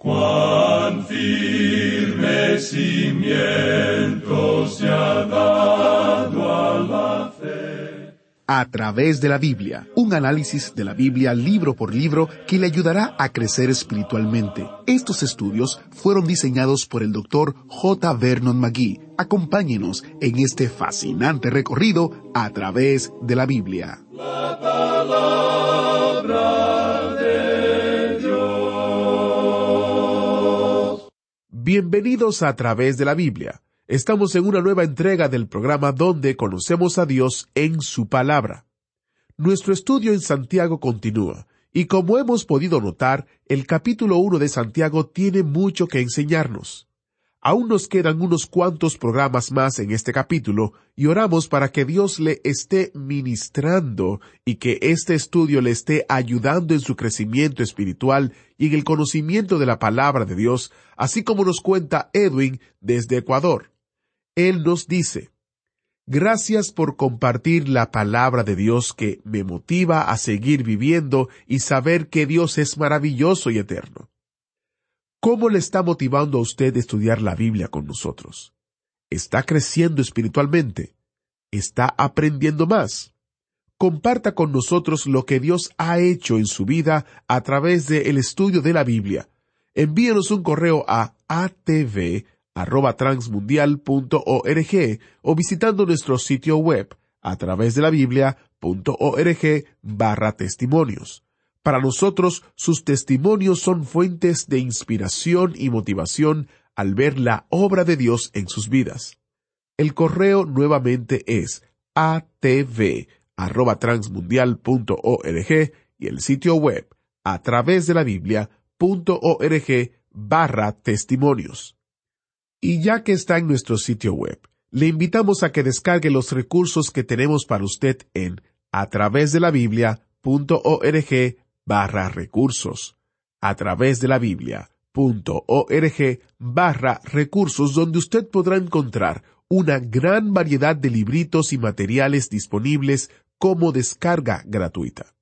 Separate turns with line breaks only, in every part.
Cuán firme cimiento se ha dado a la fe.
A través de la Biblia, un análisis de la Biblia libro por libro que le ayudará a crecer espiritualmente. Estos estudios fueron diseñados por el doctor J. Vernon McGee. Acompáñenos en este fascinante recorrido a través de la Biblia.
La palabra
Bienvenidos a través de la Biblia. Estamos en una nueva entrega del programa donde conocemos a Dios en su palabra. Nuestro estudio en Santiago continúa, y como hemos podido notar, el capítulo 1 de Santiago tiene mucho que enseñarnos. Aún nos quedan unos cuantos programas más en este capítulo y oramos para que Dios le esté ministrando y que este estudio le esté ayudando en su crecimiento espiritual y en el conocimiento de la palabra de Dios, así como nos cuenta Edwin desde Ecuador. Él nos dice, Gracias por compartir la palabra de Dios que me motiva a seguir viviendo y saber que Dios es maravilloso y eterno. ¿Cómo le está motivando a usted estudiar la Biblia con nosotros? ¿Está creciendo espiritualmente? ¿Está aprendiendo más? Comparta con nosotros lo que Dios ha hecho en su vida a través del estudio de la Biblia. Envíenos un correo a atv@transmundial.org o visitando nuestro sitio web a través de la biblia.org barra testimonios. Para nosotros, sus testimonios son fuentes de inspiración y motivación al ver la obra de Dios en sus vidas. El correo nuevamente es atv@transmundial.org y el sitio web a través de la biblia.org barra testimonios. Y ya que está en nuestro sitio web, le invitamos a que descargue los recursos que tenemos para usted en a través de la biblia.org barra recursos a través de la biblia.org barra recursos donde usted podrá encontrar una gran variedad de libritos y materiales disponibles como descarga gratuita.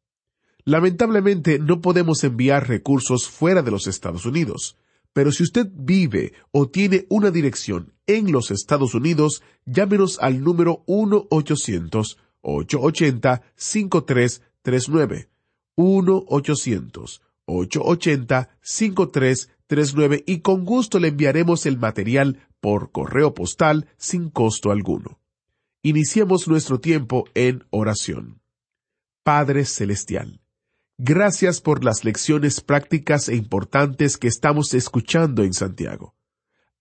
Lamentablemente no podemos enviar recursos fuera de los Estados Unidos, pero si usted vive o tiene una dirección en los Estados Unidos, llámenos al número 1-800-880-5339 1-800-880-5339 y con gusto le enviaremos el material por correo postal sin costo alguno. Iniciemos nuestro tiempo en oración. Padre Celestial, gracias por las lecciones prácticas e importantes que estamos escuchando en Santiago.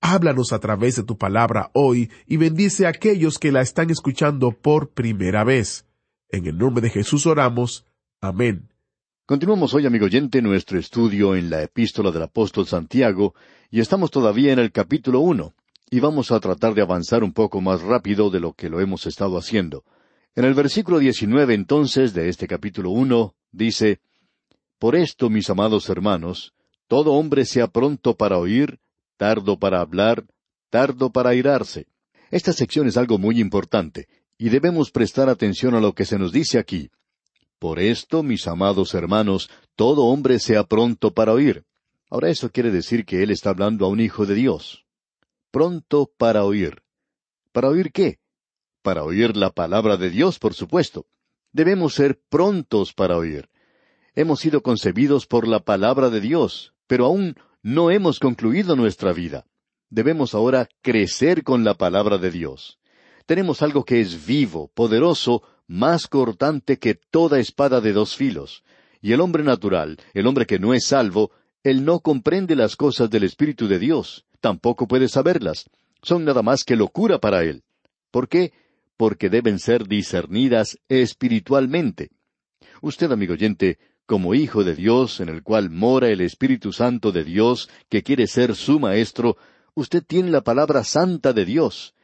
Háblanos a través de tu palabra hoy y bendice a aquellos que la están escuchando por primera vez. En el nombre de Jesús oramos. Amén.
Continuamos hoy, amigo oyente, nuestro estudio en la epístola del apóstol Santiago, y estamos todavía en el capítulo uno, y vamos a tratar de avanzar un poco más rápido de lo que lo hemos estado haciendo. En el versículo diecinueve entonces de este capítulo uno dice Por esto, mis amados hermanos, todo hombre sea pronto para oír, tardo para hablar, tardo para airarse. Esta sección es algo muy importante, y debemos prestar atención a lo que se nos dice aquí. Por esto, mis amados hermanos, todo hombre sea pronto para oír. Ahora eso quiere decir que él está hablando a un hijo de Dios. Pronto para oír. ¿Para oír qué? Para oír la palabra de Dios, por supuesto. Debemos ser prontos para oír. Hemos sido concebidos por la palabra de Dios, pero aún no hemos concluido nuestra vida. Debemos ahora crecer con la palabra de Dios. Tenemos algo que es vivo, poderoso, más cortante que toda espada de dos filos. Y el hombre natural, el hombre que no es salvo, él no comprende las cosas del Espíritu de Dios, tampoco puede saberlas. Son nada más que locura para él. ¿Por qué? Porque deben ser discernidas espiritualmente. Usted, amigo oyente, como hijo de Dios, en el cual mora el Espíritu Santo de Dios, que quiere ser su maestro, usted tiene la palabra santa de Dios,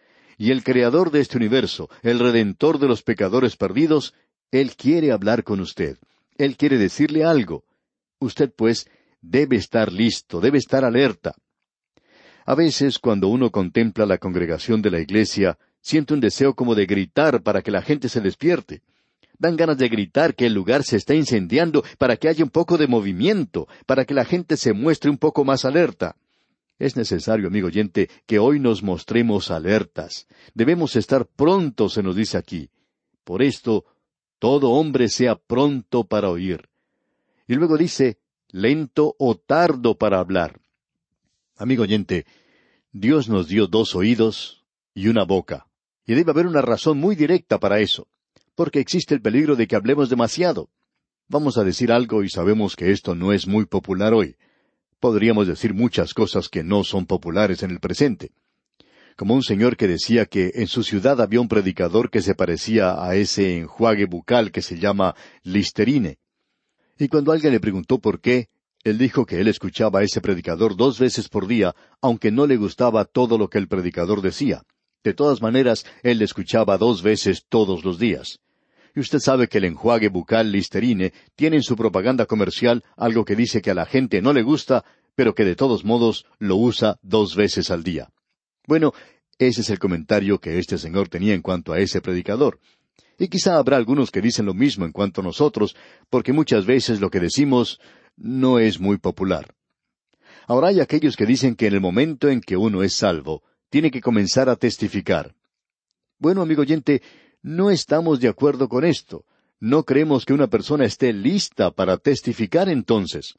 y el Creador de este universo, el Redentor de los pecadores perdidos, Él quiere hablar con usted. Él quiere decirle algo. Usted, pues, debe estar listo, debe estar alerta. A veces, cuando uno contempla la congregación de la iglesia, siente un deseo como de gritar para que la gente se despierte. Dan ganas de gritar que el lugar se está incendiando para que haya un poco de movimiento, para que la gente se muestre un poco más alerta. Es necesario, amigo oyente, que hoy nos mostremos alertas. Debemos estar prontos, se nos dice aquí. Por esto, todo hombre sea pronto para oír. Y luego dice, lento o tardo para hablar. Amigo oyente, Dios nos dio dos oídos y una boca. Y debe haber una razón muy directa para eso porque existe el peligro de que hablemos demasiado. Vamos a decir algo y sabemos que esto no es muy popular hoy. Podríamos decir muchas cosas que no son populares en el presente. Como un señor que decía que en su ciudad había un predicador que se parecía a ese enjuague bucal que se llama Listerine. Y cuando alguien le preguntó por qué, él dijo que él escuchaba a ese predicador dos veces por día, aunque no le gustaba todo lo que el predicador decía. De todas maneras, él le escuchaba dos veces todos los días. Y usted sabe que el enjuague bucal Listerine tiene en su propaganda comercial algo que dice que a la gente no le gusta, pero que de todos modos lo usa dos veces al día. Bueno, ese es el comentario que este señor tenía en cuanto a ese predicador. Y quizá habrá algunos que dicen lo mismo en cuanto a nosotros, porque muchas veces lo que decimos no es muy popular. Ahora hay aquellos que dicen que en el momento en que uno es salvo, tiene que comenzar a testificar. Bueno, amigo oyente, no estamos de acuerdo con esto. No creemos que una persona esté lista para testificar entonces.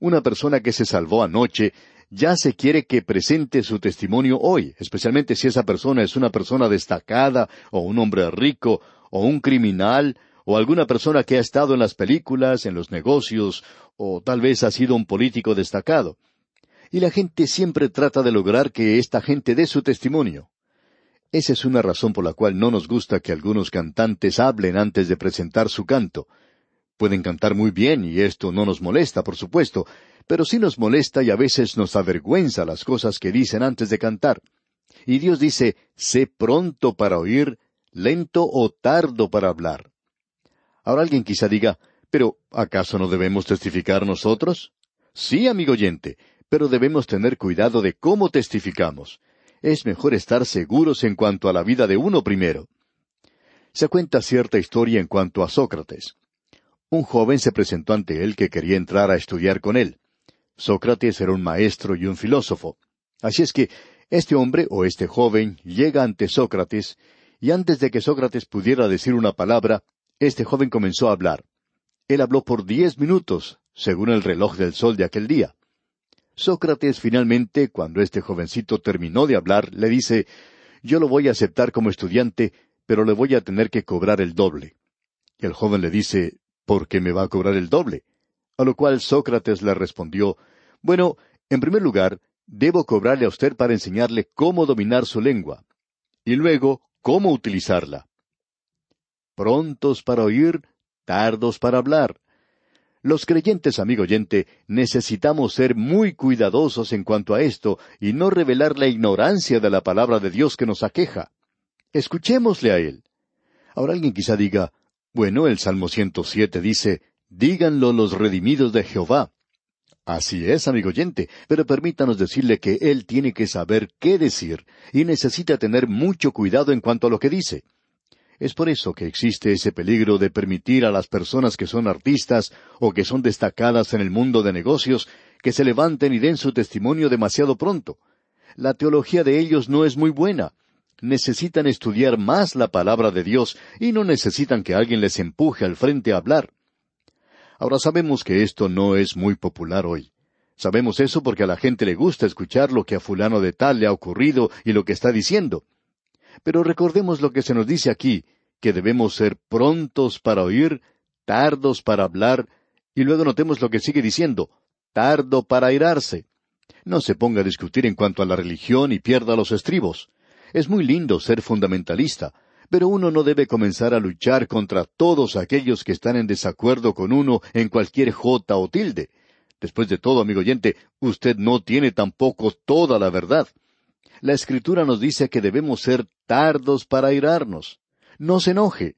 Una persona que se salvó anoche ya se quiere que presente su testimonio hoy, especialmente si esa persona es una persona destacada, o un hombre rico, o un criminal, o alguna persona que ha estado en las películas, en los negocios, o tal vez ha sido un político destacado y la gente siempre trata de lograr que esta gente dé su testimonio. Esa es una razón por la cual no nos gusta que algunos cantantes hablen antes de presentar su canto. Pueden cantar muy bien y esto no nos molesta, por supuesto, pero sí nos molesta y a veces nos avergüenza las cosas que dicen antes de cantar. Y Dios dice, sé pronto para oír, lento o tardo para hablar. Ahora alguien quizá diga, pero ¿acaso no debemos testificar nosotros? Sí, amigo oyente, pero debemos tener cuidado de cómo testificamos. Es mejor estar seguros en cuanto a la vida de uno primero. Se cuenta cierta historia en cuanto a Sócrates. Un joven se presentó ante él que quería entrar a estudiar con él. Sócrates era un maestro y un filósofo. Así es que este hombre o este joven llega ante Sócrates, y antes de que Sócrates pudiera decir una palabra, este joven comenzó a hablar. Él habló por diez minutos, según el reloj del sol de aquel día. Sócrates finalmente, cuando este jovencito terminó de hablar, le dice, Yo lo voy a aceptar como estudiante, pero le voy a tener que cobrar el doble. Y el joven le dice, ¿por qué me va a cobrar el doble? A lo cual Sócrates le respondió, Bueno, en primer lugar, debo cobrarle a usted para enseñarle cómo dominar su lengua, y luego cómo utilizarla. Prontos para oír, tardos para hablar. Los creyentes, amigo oyente, necesitamos ser muy cuidadosos en cuanto a esto y no revelar la ignorancia de la palabra de Dios que nos aqueja. Escuchémosle a Él. Ahora alguien quizá diga, bueno, el Salmo 107 dice, díganlo los redimidos de Jehová. Así es, amigo oyente, pero permítanos decirle que Él tiene que saber qué decir y necesita tener mucho cuidado en cuanto a lo que dice. Es por eso que existe ese peligro de permitir a las personas que son artistas o que son destacadas en el mundo de negocios que se levanten y den su testimonio demasiado pronto. La teología de ellos no es muy buena. Necesitan estudiar más la palabra de Dios y no necesitan que alguien les empuje al frente a hablar. Ahora sabemos que esto no es muy popular hoy. Sabemos eso porque a la gente le gusta escuchar lo que a fulano de tal le ha ocurrido y lo que está diciendo. Pero recordemos lo que se nos dice aquí, que debemos ser prontos para oír, tardos para hablar, y luego notemos lo que sigue diciendo, tardo para airarse. No se ponga a discutir en cuanto a la religión y pierda los estribos. Es muy lindo ser fundamentalista, pero uno no debe comenzar a luchar contra todos aquellos que están en desacuerdo con uno en cualquier jota o tilde. Después de todo, amigo oyente, usted no tiene tampoco toda la verdad. La Escritura nos dice que debemos ser tardos para airarnos. No se enoje.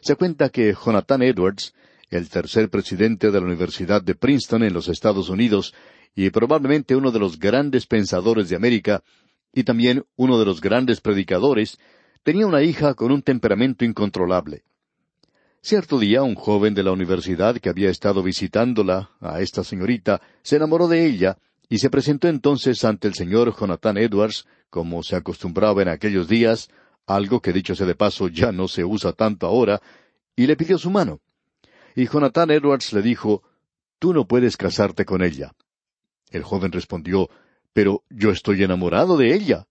Se cuenta que Jonathan Edwards, el tercer presidente de la Universidad de Princeton en los Estados Unidos, y probablemente uno de los grandes pensadores de América, y también uno de los grandes predicadores, tenía una hija con un temperamento incontrolable. Cierto día un joven de la universidad que había estado visitándola, a esta señorita, se enamoró de ella y se presentó entonces ante el señor Jonathan Edwards, como se acostumbraba en aquellos días, algo que dicho sea de paso ya no se usa tanto ahora, y le pidió su mano. Y Jonathan Edwards le dijo, Tú no puedes casarte con ella. El joven respondió, Pero yo estoy enamorado de ella.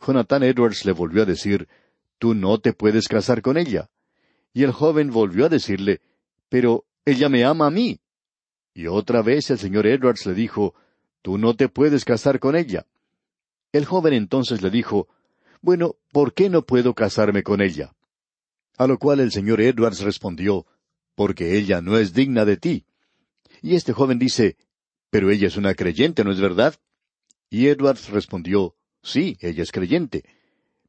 Jonathan Edwards le volvió a decir, Tú no te puedes casar con ella. Y el joven volvió a decirle, Pero ella me ama a mí. Y otra vez el señor Edwards le dijo, Tú no te puedes casar con ella. El joven entonces le dijo, Bueno, ¿por qué no puedo casarme con ella? A lo cual el señor Edwards respondió, Porque ella no es digna de ti. Y este joven dice, Pero ella es una creyente, ¿no es verdad? Y Edwards respondió, Sí, ella es creyente.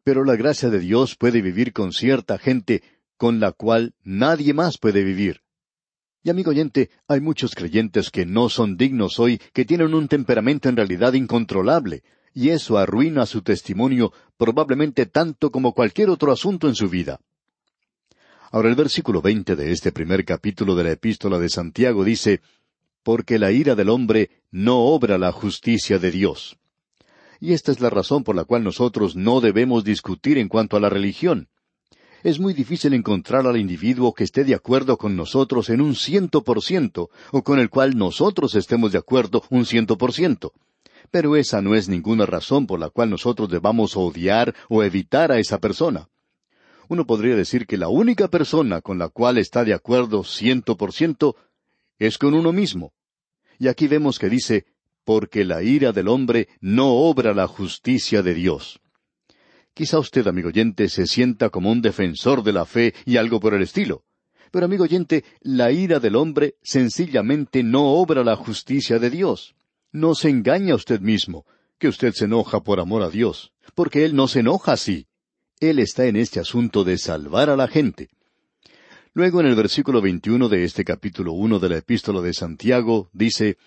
Pero la gracia de Dios puede vivir con cierta gente con la cual nadie más puede vivir. Y amigo oyente, hay muchos creyentes que no son dignos hoy, que tienen un temperamento en realidad incontrolable, y eso arruina su testimonio probablemente tanto como cualquier otro asunto en su vida. Ahora el versículo veinte de este primer capítulo de la epístola de Santiago dice, Porque la ira del hombre no obra la justicia de Dios. Y esta es la razón por la cual nosotros no debemos discutir en cuanto a la religión. Es muy difícil encontrar al individuo que esté de acuerdo con nosotros en un ciento por ciento, o con el cual nosotros estemos de acuerdo un ciento por ciento. Pero esa no es ninguna razón por la cual nosotros debamos odiar o evitar a esa persona. Uno podría decir que la única persona con la cual está de acuerdo ciento por ciento es con uno mismo. Y aquí vemos que dice, porque la ira del hombre no obra la justicia de Dios. Quizá usted, amigo oyente, se sienta como un defensor de la fe y algo por el estilo. Pero, amigo oyente, la ira del hombre sencillamente no obra la justicia de Dios. No se engaña usted mismo, que usted se enoja por amor a Dios, porque Él no se enoja así. Él está en este asunto de salvar a la gente. Luego en el versículo 21 de este capítulo uno de la epístola de Santiago dice,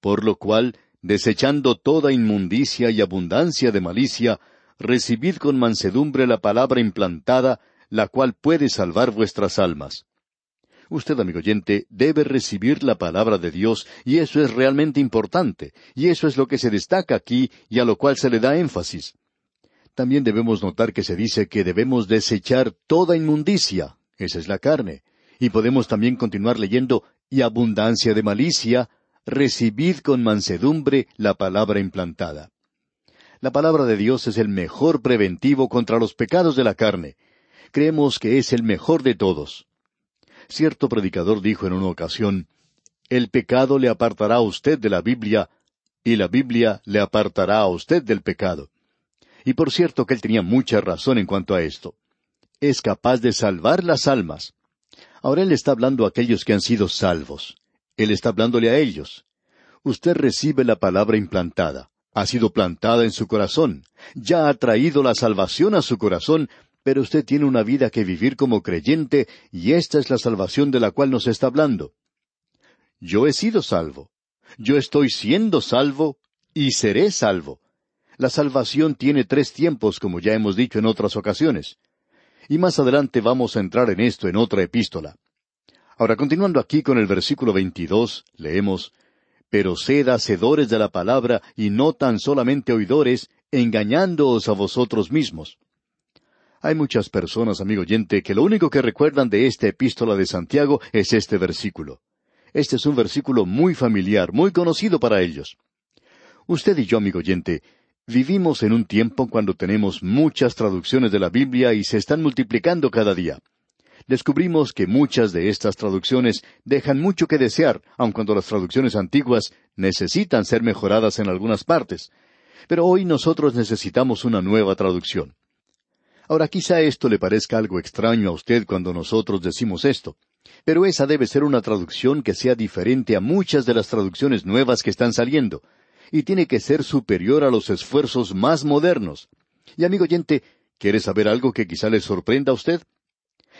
Por lo cual, desechando toda inmundicia y abundancia de malicia, recibid con mansedumbre la palabra implantada, la cual puede salvar vuestras almas. Usted, amigo oyente, debe recibir la palabra de Dios, y eso es realmente importante, y eso es lo que se destaca aquí y a lo cual se le da énfasis. También debemos notar que se dice que debemos desechar toda inmundicia, esa es la carne, y podemos también continuar leyendo, y abundancia de malicia, recibid con mansedumbre la palabra implantada. La palabra de Dios es el mejor preventivo contra los pecados de la carne. Creemos que es el mejor de todos. Cierto predicador dijo en una ocasión, El pecado le apartará a usted de la Biblia, y la Biblia le apartará a usted del pecado. Y por cierto que él tenía mucha razón en cuanto a esto. Es capaz de salvar las almas. Ahora él está hablando a aquellos que han sido salvos. Él está hablándole a ellos. Usted recibe la palabra implantada. Ha sido plantada en su corazón. Ya ha traído la salvación a su corazón pero usted tiene una vida que vivir como creyente y esta es la salvación de la cual nos está hablando. Yo he sido salvo. Yo estoy siendo salvo y seré salvo. La salvación tiene tres tiempos, como ya hemos dicho en otras ocasiones. Y más adelante vamos a entrar en esto en otra epístola. Ahora, continuando aquí con el versículo 22, leemos, Pero sed hacedores de la palabra y no tan solamente oidores, engañándoos a vosotros mismos. Hay muchas personas, amigo oyente, que lo único que recuerdan de esta epístola de Santiago es este versículo. Este es un versículo muy familiar, muy conocido para ellos. Usted y yo, amigo oyente, vivimos en un tiempo cuando tenemos muchas traducciones de la Biblia y se están multiplicando cada día. Descubrimos que muchas de estas traducciones dejan mucho que desear, aun cuando las traducciones antiguas necesitan ser mejoradas en algunas partes. Pero hoy nosotros necesitamos una nueva traducción. Ahora quizá esto le parezca algo extraño a usted cuando nosotros decimos esto, pero esa debe ser una traducción que sea diferente a muchas de las traducciones nuevas que están saliendo, y tiene que ser superior a los esfuerzos más modernos. Y amigo oyente, ¿quiere saber algo que quizá le sorprenda a usted?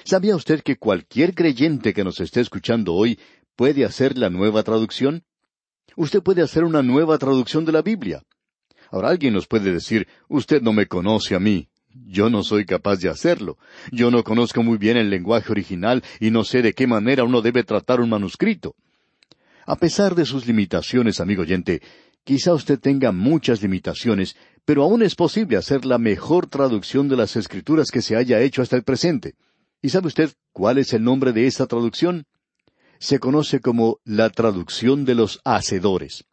¿Sabía usted que cualquier creyente que nos esté escuchando hoy puede hacer la nueva traducción? Usted puede hacer una nueva traducción de la Biblia. Ahora alguien nos puede decir, usted no me conoce a mí, Yo no soy capaz de hacerlo. Yo no conozco muy bien el lenguaje original y no sé de qué manera uno debe tratar un manuscrito. A pesar de sus limitaciones, amigo oyente, quizá usted tenga muchas limitaciones, pero aún es posible hacer la mejor traducción de las escrituras que se haya hecho hasta el presente. ¿Y sabe usted cuál es el nombre de esta traducción? Se conoce como la traducción de los hacedores.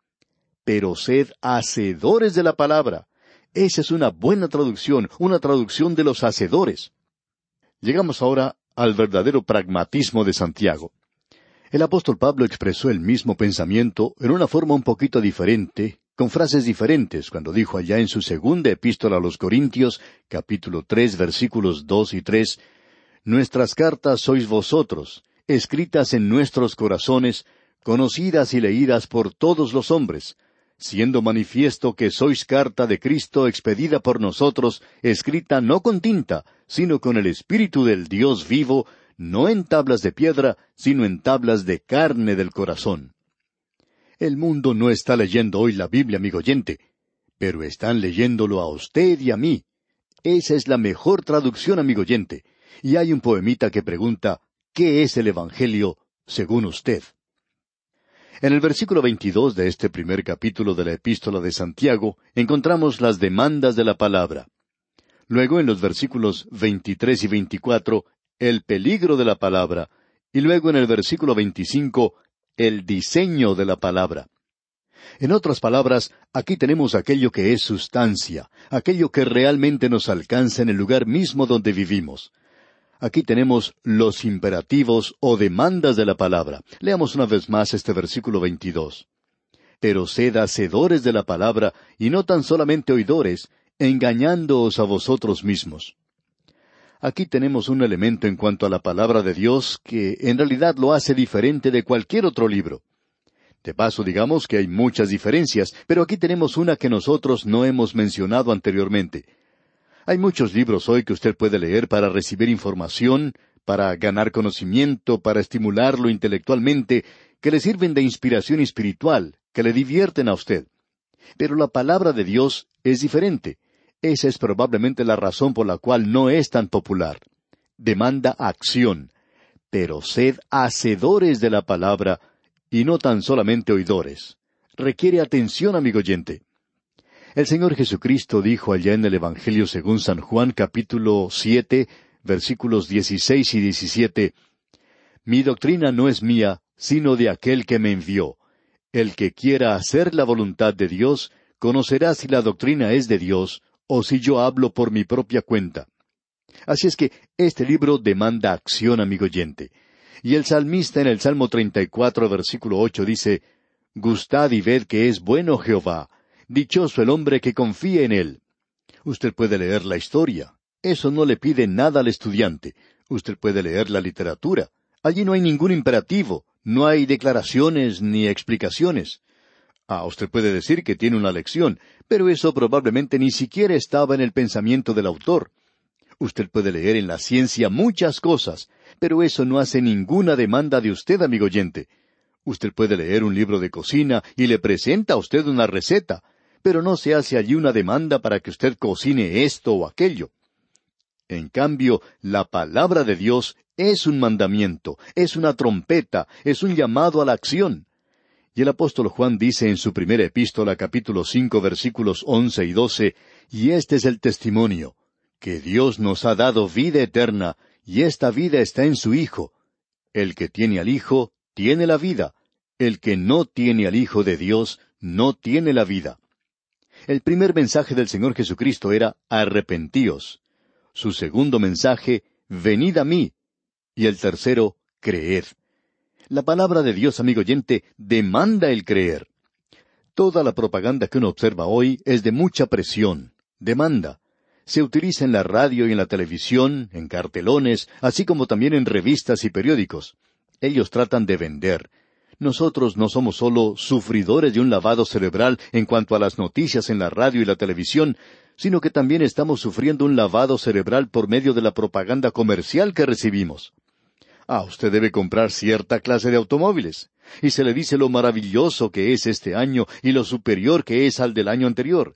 Pero sed hacedores de la palabra. Esa es una buena traducción, una traducción de los hacedores. Llegamos ahora al verdadero pragmatismo de Santiago. El apóstol Pablo expresó el mismo pensamiento en una forma un poquito diferente, con frases diferentes, cuando dijo allá en su segunda epístola a los Corintios, capítulo tres, versículos dos y tres, Nuestras cartas sois vosotros, escritas en nuestros corazones, conocidas y leídas por todos los hombres, siendo manifiesto que sois carta de Cristo expedida por nosotros, escrita no con tinta, sino con el Espíritu del Dios vivo, no en tablas de piedra, sino en tablas de carne del corazón. El mundo no está leyendo hoy la Biblia, amigo oyente, pero están leyéndolo a usted y a mí. Esa es la mejor traducción, amigo oyente. Y hay un poemita que pregunta, ¿qué es el Evangelio según usted? En el versículo 22 de este primer capítulo de la epístola de Santiago encontramos las demandas de la palabra. Luego en los versículos 23 y 24 el peligro de la palabra y luego en el versículo 25 el diseño de la palabra. En otras palabras, aquí tenemos aquello que es sustancia, aquello que realmente nos alcanza en el lugar mismo donde vivimos. Aquí tenemos los imperativos o demandas de la palabra. Leamos una vez más este versículo 22. Pero sed hacedores de la palabra y no tan solamente oidores, engañándoos a vosotros mismos. Aquí tenemos un elemento en cuanto a la palabra de Dios que en realidad lo hace diferente de cualquier otro libro. De paso, digamos que hay muchas diferencias, pero aquí tenemos una que nosotros no hemos mencionado anteriormente. Hay muchos libros hoy que usted puede leer para recibir información, para ganar conocimiento, para estimularlo intelectualmente, que le sirven de inspiración espiritual, que le divierten a usted. Pero la palabra de Dios es diferente. Esa es probablemente la razón por la cual no es tan popular. Demanda acción. Pero sed hacedores de la palabra y no tan solamente oidores. Requiere atención, amigo oyente. El Señor Jesucristo dijo allá en el Evangelio según San Juan capítulo siete, versículos dieciséis y diecisiete, Mi doctrina no es mía, sino de aquel que me envió. El que quiera hacer la voluntad de Dios, conocerá si la doctrina es de Dios, o si yo hablo por mi propia cuenta. Así es que este libro demanda acción, amigo oyente. Y el salmista en el Salmo 34, versículo ocho dice, Gustad y ved que es bueno Jehová, Dichoso el hombre que confíe en él. Usted puede leer la historia. Eso no le pide nada al estudiante. Usted puede leer la literatura. Allí no hay ningún imperativo, no hay declaraciones ni explicaciones. Ah, usted puede decir que tiene una lección, pero eso probablemente ni siquiera estaba en el pensamiento del autor. Usted puede leer en la ciencia muchas cosas, pero eso no hace ninguna demanda de usted, amigo oyente. Usted puede leer un libro de cocina y le presenta a usted una receta, pero no se hace allí una demanda para que usted cocine esto o aquello. En cambio, la palabra de Dios es un mandamiento, es una trompeta, es un llamado a la acción. Y el apóstol Juan dice en su primera epístola capítulo cinco versículos once y doce, y este es el testimonio, que Dios nos ha dado vida eterna, y esta vida está en su Hijo. El que tiene al Hijo, tiene la vida. El que no tiene al Hijo de Dios, no tiene la vida. El primer mensaje del Señor Jesucristo era arrepentíos. Su segundo mensaje, venid a mí. Y el tercero, creed. La palabra de Dios, amigo oyente, demanda el creer. Toda la propaganda que uno observa hoy es de mucha presión, demanda. Se utiliza en la radio y en la televisión, en cartelones, así como también en revistas y periódicos. Ellos tratan de vender, nosotros no somos solo sufridores de un lavado cerebral en cuanto a las noticias en la radio y la televisión, sino que también estamos sufriendo un lavado cerebral por medio de la propaganda comercial que recibimos. Ah, usted debe comprar cierta clase de automóviles, y se le dice lo maravilloso que es este año y lo superior que es al del año anterior.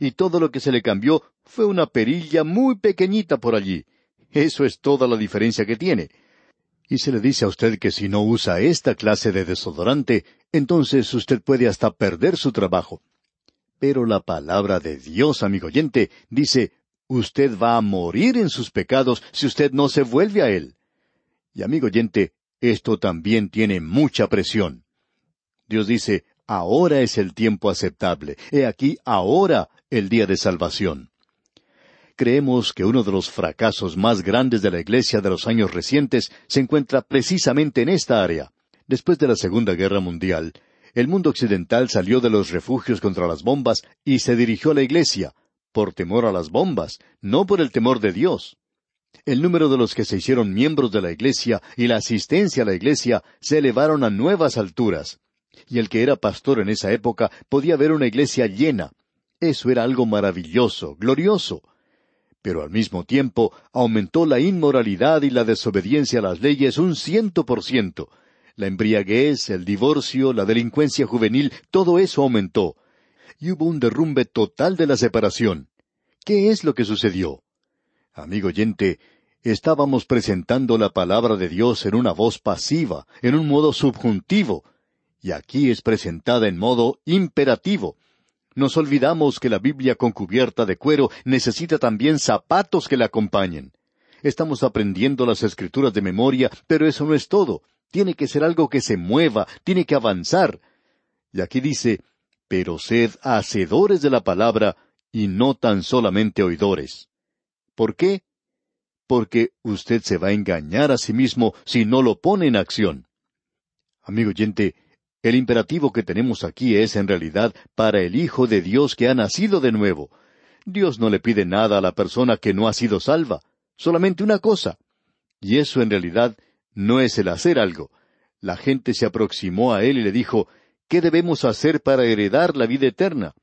Y todo lo que se le cambió fue una perilla muy pequeñita por allí. Eso es toda la diferencia que tiene. Y se le dice a usted que si no usa esta clase de desodorante, entonces usted puede hasta perder su trabajo. Pero la palabra de Dios, amigo oyente, dice, usted va a morir en sus pecados si usted no se vuelve a Él. Y amigo oyente, esto también tiene mucha presión. Dios dice, ahora es el tiempo aceptable. He aquí ahora el día de salvación. Creemos que uno de los fracasos más grandes de la Iglesia de los años recientes se encuentra precisamente en esta área. Después de la Segunda Guerra Mundial, el mundo occidental salió de los refugios contra las bombas y se dirigió a la Iglesia, por temor a las bombas, no por el temor de Dios. El número de los que se hicieron miembros de la Iglesia y la asistencia a la Iglesia se elevaron a nuevas alturas. Y el que era pastor en esa época podía ver una iglesia llena. Eso era algo maravilloso, glorioso. Pero al mismo tiempo aumentó la inmoralidad y la desobediencia a las leyes un ciento por ciento. La embriaguez, el divorcio, la delincuencia juvenil, todo eso aumentó. Y hubo un derrumbe total de la separación. ¿Qué es lo que sucedió? Amigo oyente, estábamos presentando la palabra de Dios en una voz pasiva, en un modo subjuntivo, y aquí es presentada en modo imperativo. Nos olvidamos que la Biblia con cubierta de cuero necesita también zapatos que la acompañen. Estamos aprendiendo las escrituras de memoria, pero eso no es todo. Tiene que ser algo que se mueva, tiene que avanzar. Y aquí dice, pero sed hacedores de la palabra y no tan solamente oidores. ¿Por qué? Porque usted se va a engañar a sí mismo si no lo pone en acción. Amigo oyente, el imperativo que tenemos aquí es en realidad para el Hijo de Dios que ha nacido de nuevo. Dios no le pide nada a la persona que no ha sido salva, solamente una cosa. Y eso en realidad no es el hacer algo. La gente se aproximó a él y le dijo, ¿qué debemos hacer para heredar la vida eterna?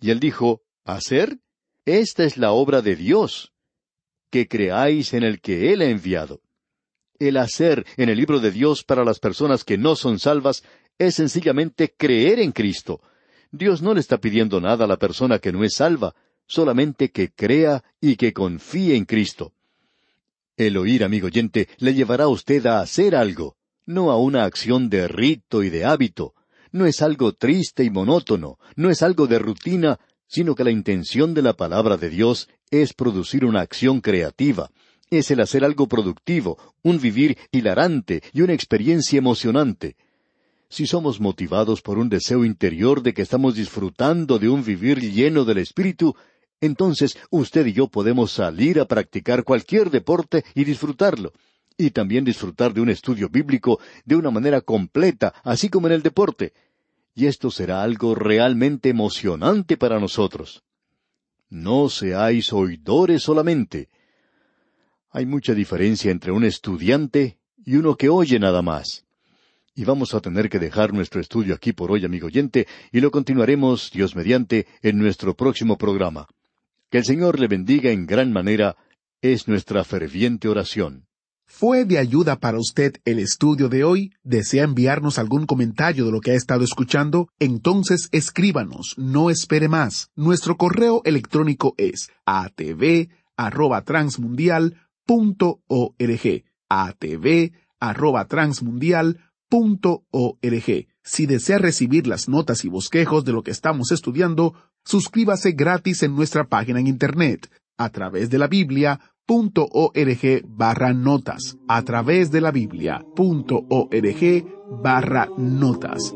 Y él dijo, ¿hacer? Esta es la obra de Dios, que creáis en el que Él ha enviado. El hacer en el libro de Dios para las personas que no son salvas es sencillamente creer en Cristo. Dios no le está pidiendo nada a la persona que no es salva, solamente que crea y que confíe en Cristo. El oír, amigo oyente, le llevará a usted a hacer algo, no a una acción de rito y de hábito. No es algo triste y monótono, no es algo de rutina, sino que la intención de la palabra de Dios es producir una acción creativa, es el hacer algo productivo, un vivir hilarante y una experiencia emocionante. Si somos motivados por un deseo interior de que estamos disfrutando de un vivir lleno del Espíritu, entonces usted y yo podemos salir a practicar cualquier deporte y disfrutarlo, y también disfrutar de un estudio bíblico de una manera completa, así como en el deporte. Y esto será algo realmente emocionante para nosotros. No seáis oidores solamente. Hay mucha diferencia entre un estudiante y uno que oye nada más. Y vamos a tener que dejar nuestro estudio aquí por hoy, amigo oyente, y lo continuaremos, Dios mediante, en nuestro próximo programa. Que el Señor le bendiga en gran manera es nuestra ferviente oración.
¿Fue de ayuda para usted el estudio de hoy? ¿Desea enviarnos algún comentario de lo que ha estado escuchando? Entonces escríbanos, no espere más. Nuestro correo electrónico es atv@transmundial.org. atv@transmundial.org. Si desea recibir las notas y bosquejos de lo que estamos estudiando, suscríbase gratis en nuestra página en Internet, a través de la Biblia.org barra notas, a través de la Biblia.org barra notas.